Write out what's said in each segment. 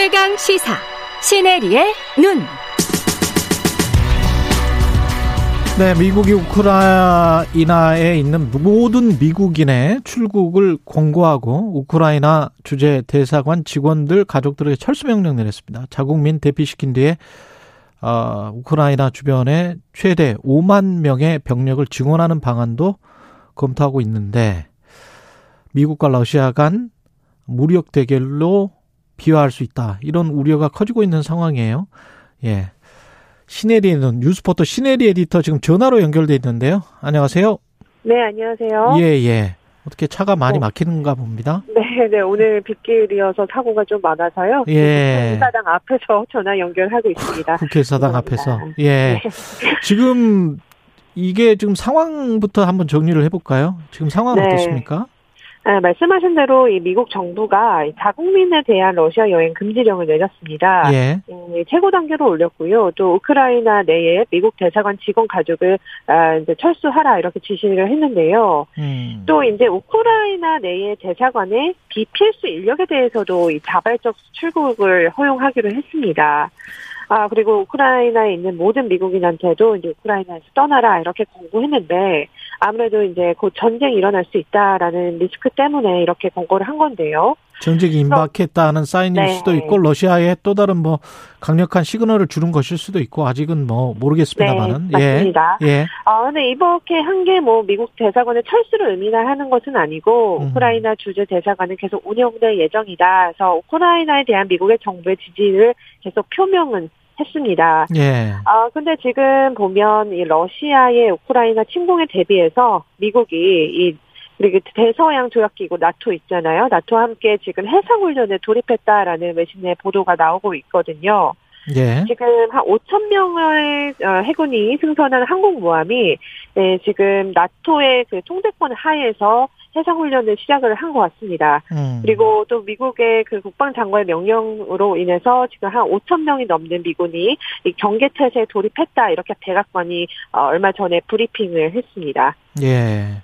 최강 시사 시네리의 눈. 네, 미국이 우크라이나에 있는 모든 미국인의 출국을 권고하고 우크라이나 주재 대사관 직원들 가족들에게 철수 명령 내렸습니다. 자국민 대피시킨 뒤에 어, 우크라이나 주변에 최대 5만 명의 병력을 증원하는 방안도 검토하고 있는데 미국과 러시아 간 무력 대결로 비화할 수 있다. 이런 우려가 커지고 있는 상황이에요. 예. 시네리에는 뉴스포터 시네리 에디터 지금 전화로 연결돼 있는데요. 안녕하세요. 네, 안녕하세요. 예, 예. 어떻게 차가 많이 어. 막히는가 봅니다. 네, 네. 오늘 빗길이어서 사고가 좀 많아서요. 예. 국회의사당 앞에서 전화 연결하고 있습니다. 국회의사당 앞에서. 예. 네. 지금 이게 지금 상황부터 한번 정리를 해볼까요? 지금 상황은 네. 어떻습니까? 네, 말씀하신 대로 이 미국 정부가 자국민에 대한 러시아 여행 금지령을 내렸습니다. 예. 음, 최고 단계로 올렸고요. 또 우크라이나 내에 미국 대사관 직원 가족을 아, 이제 철수하라 이렇게 지시를 했는데요. 음. 또 이제 우크라이나 내의 대사관의 비필수 인력에 대해서도 이 자발적 출국을 허용하기로 했습니다. 아, 그리고 우크라이나에 있는 모든 미국인한테도 이제 우크라이나에서 떠나라 이렇게 공고했는데 아무래도 이제 곧 전쟁이 일어날 수 있다라는 리스크 때문에 이렇게 권고를 한 건데요. 전쟁이 임박했다는 사인일 네. 수도 있고 러시아에 또 다른 뭐 강력한 시그널을 주는 것일 수도 있고 아직은 뭐 모르겠습니다만은 네, 맞습니다. 예. 예. 아 근데 이렇게 한 게 뭐 미국 대사관의 철수를 의미하는 것은 아니고 음. 우크라이나 주재 대사관은 계속 운영될 예정이다. 그래서 우크라이나에 대한 미국의 정부의 지지를 계속 표명은 했습니다. 예. 아 근데 지금 보면 이 러시아의 우크라이나 침공에 대비해서 미국이 이 그리고 대서양 조약기구 나토 있잖아요. 나토와 함께 지금 해상훈련에 돌입했다라는 외신 내 보도가 나오고 있거든요. 예. 지금 한 5천 명의 어, 해군이 승선한 항공모함이 네, 지금 나토의 그 통제권 하에서 해상훈련을 시작을 한 것 같습니다. 음. 그리고 또 미국의 그 국방장관의 명령으로 인해서 지금 한 5천 명이 넘는 미군이 이 경계태세에 돌입했다 이렇게 백악관이 어, 얼마 전에 브리핑을 했습니다. 예.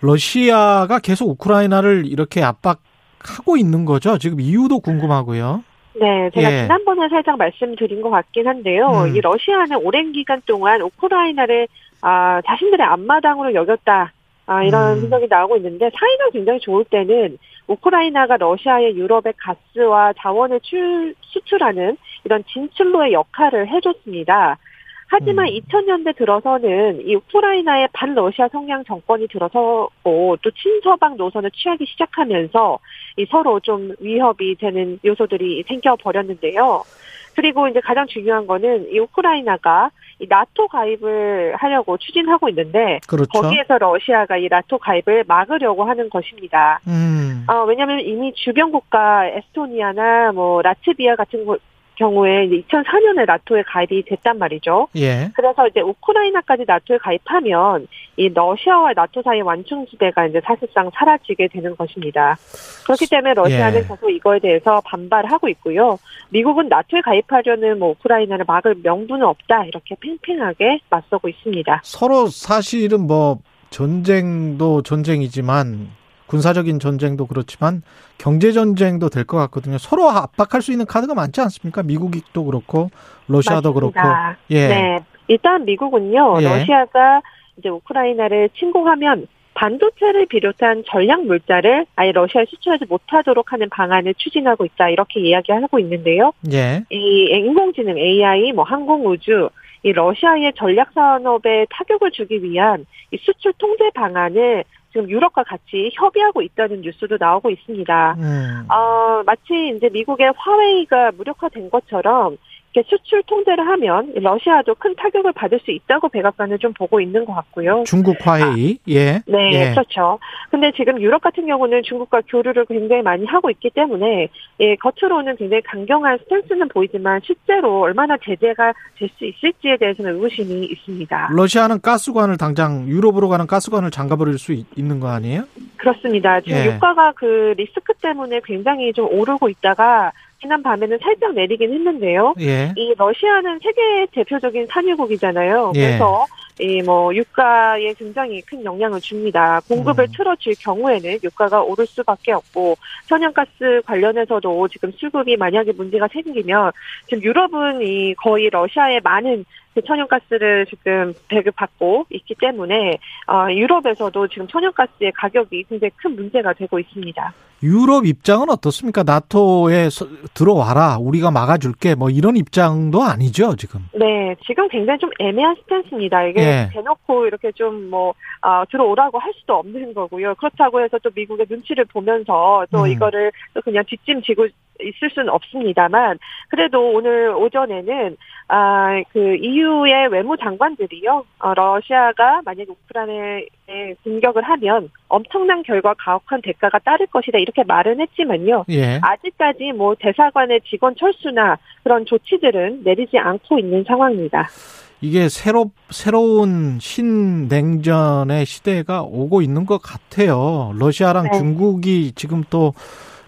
러시아가 계속 우크라이나를 이렇게 압박하고 있는 거죠. 지금 이유도 궁금하고요. 네, 제가 예. 지난번에 살짝 말씀드린 것 같긴 한데요. 음. 이 러시아는 오랜 기간 동안 우크라이나를 아, 자신들의 앞마당으로 여겼다. 아, 이런 음. 분석이 나오고 있는데 사이가 굉장히 좋을 때는 우크라이나가 러시아의 유럽의 가스와 자원을 출, 수출하는 이런 진출로의 역할을 해줬습니다. 하지만 음. 2000년대 들어서는 이 우크라이나의 반러시아 성향 정권이 들어서고 또 친서방 노선을 취하기 시작하면서 이 서로 좀 위협이 되는 요소들이 생겨 버렸는데요. 그리고 이제 가장 중요한 거는 이 우크라이나가 이 나토 가입을 하려고 추진하고 있는데 그렇죠. 거기에서 러시아가 이 나토 가입을 막으려고 하는 것입니다. 음. 어, 왜냐하면 이미 주변 국가 에스토니아나 뭐 라트비아 같은 경우에 이제 2004년에 나토에 가입이 됐단 말이죠. 예. 그래서 이제 우크라이나까지 나토에 가입하면 이 러시아와 나토 사이의 완충지대가 이제 사실상 사라지게 되는 것입니다. 그렇기 때문에 러시아는 예. 계속 이거에 대해서 반발하고 있고요. 미국은 나토에 가입하려는 뭐 우크라이나를 막을 명분은 없다 이렇게 팽팽하게 맞서고 있습니다. 서로 사실은 뭐 전쟁도 전쟁이지만 군사적인 전쟁도 그렇지만 경제 전쟁도 될 것 같거든요. 서로 압박할 수 있는 카드가 많지 않습니까? 미국도 그렇고 러시아도 맞습니다. 그렇고. 예. 네. 일단 미국은요. 예. 러시아가 이제 우크라이나를 침공하면 반도체를 비롯한 전략 물자를 아예 러시아에 수출하지 못하도록 하는 방안을 추진하고 있다 이렇게 이야기하고 있는데요. 예. 이 인공지능 AI, 뭐 항공 우주, 이 러시아의 전략 산업에 타격을 주기 위한 이 수출 통제 방안을 지금 유럽과 같이 협의하고 있다는 뉴스도 나오고 있습니다. 음. 어, 마치 이제 미국의 화웨이가 무력화된 것처럼 이렇게 수출 통제를 하면 러시아도 큰 타격을 받을 수 있다고 백악관은 좀 보고 있는 것 같고요. 중국 화해이 아, 예. 네, 예. 그렇죠. 근데 지금 유럽 같은 경우는 중국과 교류를 굉장히 많이 하고 있기 때문에 예, 겉으로는 굉장히 강경한 스탠스는 보이지만 실제로 얼마나 제재가 될 수 있을지에 대해서는 의구심이 있습니다. 러시아는 가스관을 당장 유럽으로 가는 가스관을 잠가버릴 수 있 는 거 아니에요? 그렇습니다. 지금 예. 유가가 그 리스크 때문에 굉장히 좀 오르고 있다가 지난 밤에는 살짝 내리긴 했는데요. 예. 이 러시아는 세계 대표적인 산유국이잖아요. 예. 그래서 이 뭐 유가에 굉장히 큰 영향을 줍니다. 공급을 음. 틀어줄 경우에는 유가가 오를 수밖에 없고 천연가스 관련해서도 지금 수급이 만약에 문제가 생기면 지금 유럽은 이 거의 러시아의 많은 그 천연가스를 지금 배급받고 있기 때문에 어, 유럽에서도 지금 천연가스의 가격이 굉장히 큰 문제가 되고 있습니다. 유럽 입장은 어떻습니까? 나토에 서- 들어와라, 우리가 막아줄게, 뭐 이런 입장도 아니죠, 지금. 네, 지금 굉장히 좀 애매한 스탠스입니다. 이게 예. 대놓고 이렇게 좀 뭐, 아, 들어오라고 할 수도 없는 거고요. 그렇다고 해서 또 미국의 눈치를 보면서 또 음. 이거를 또 그냥 뒷짐지고 있을 수는 없습니다만, 그래도 오늘 오전에는, 아, 그 EU의 외무장관들이요, 어, 러시아가 만약에 우크라이나에 공격을 하면 엄청난 결과 가혹한 대가가 따를 것이다. 이렇게 말은 했지만요. 예. 아직까지 뭐 대사관의 직원 철수나 그런 조치들은 내리지 않고 있는 상황입니다. 이게 새로, 새로운 신냉전의 시대가 오고 있는 것 같아요. 러시아랑 네. 중국이 지금 또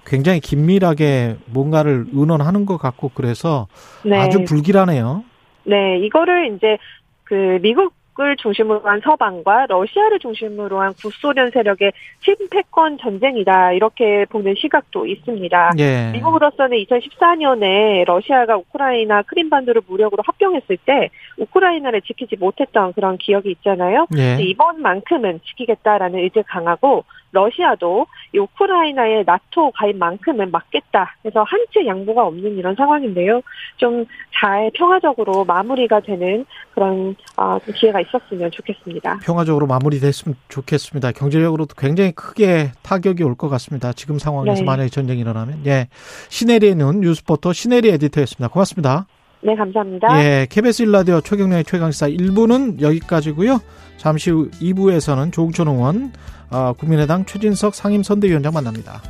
굉장히 긴밀하게 뭔가를 의논하는 것 같고 그래서 네. 아주 불길하네요. 네, 이거를 이제 그 미국 을 중심으로 한 서방과 러시아를 중심으로 한 구소련 세력의 친패권 전쟁이다 이렇게 보는 시각도 있습니다. 예. 미국으로서는 2014년에 러시아가 우크라이나 크림반도를 무력으로 합병했을 때 우크라이나를 지키지 못했던 그런 기억이 있잖아요. 예. 이번만큼은 지키겠다라는 의지 강하고 러시아도 이 우크라이나의 나토 가입만큼은 막겠다. 그래서 한치 양보가 없는 이런 상황인데요. 좀 잘 평화적으로 마무리가 되는 그런 아, 좀 기회가 있었으면 좋겠습니다. 평화적으로 마무리됐으면 좋겠습니다. 경제적으로도 굉장히 크게 타격이 올 것 같습니다. 지금 상황에서 네. 만약에 전쟁이 일어나면. 예. 시네리의 눈 뉴스포터 시네리 에디터였습니다. 고맙습니다. 네, 감사합니다. 예. KBS 일라디오 최경련의 최강시사 1부는 여기까지고요. 잠시 후 2부에서는 조웅천 의원, 어, 국민의당 최진석 상임선대위원장 만납니다.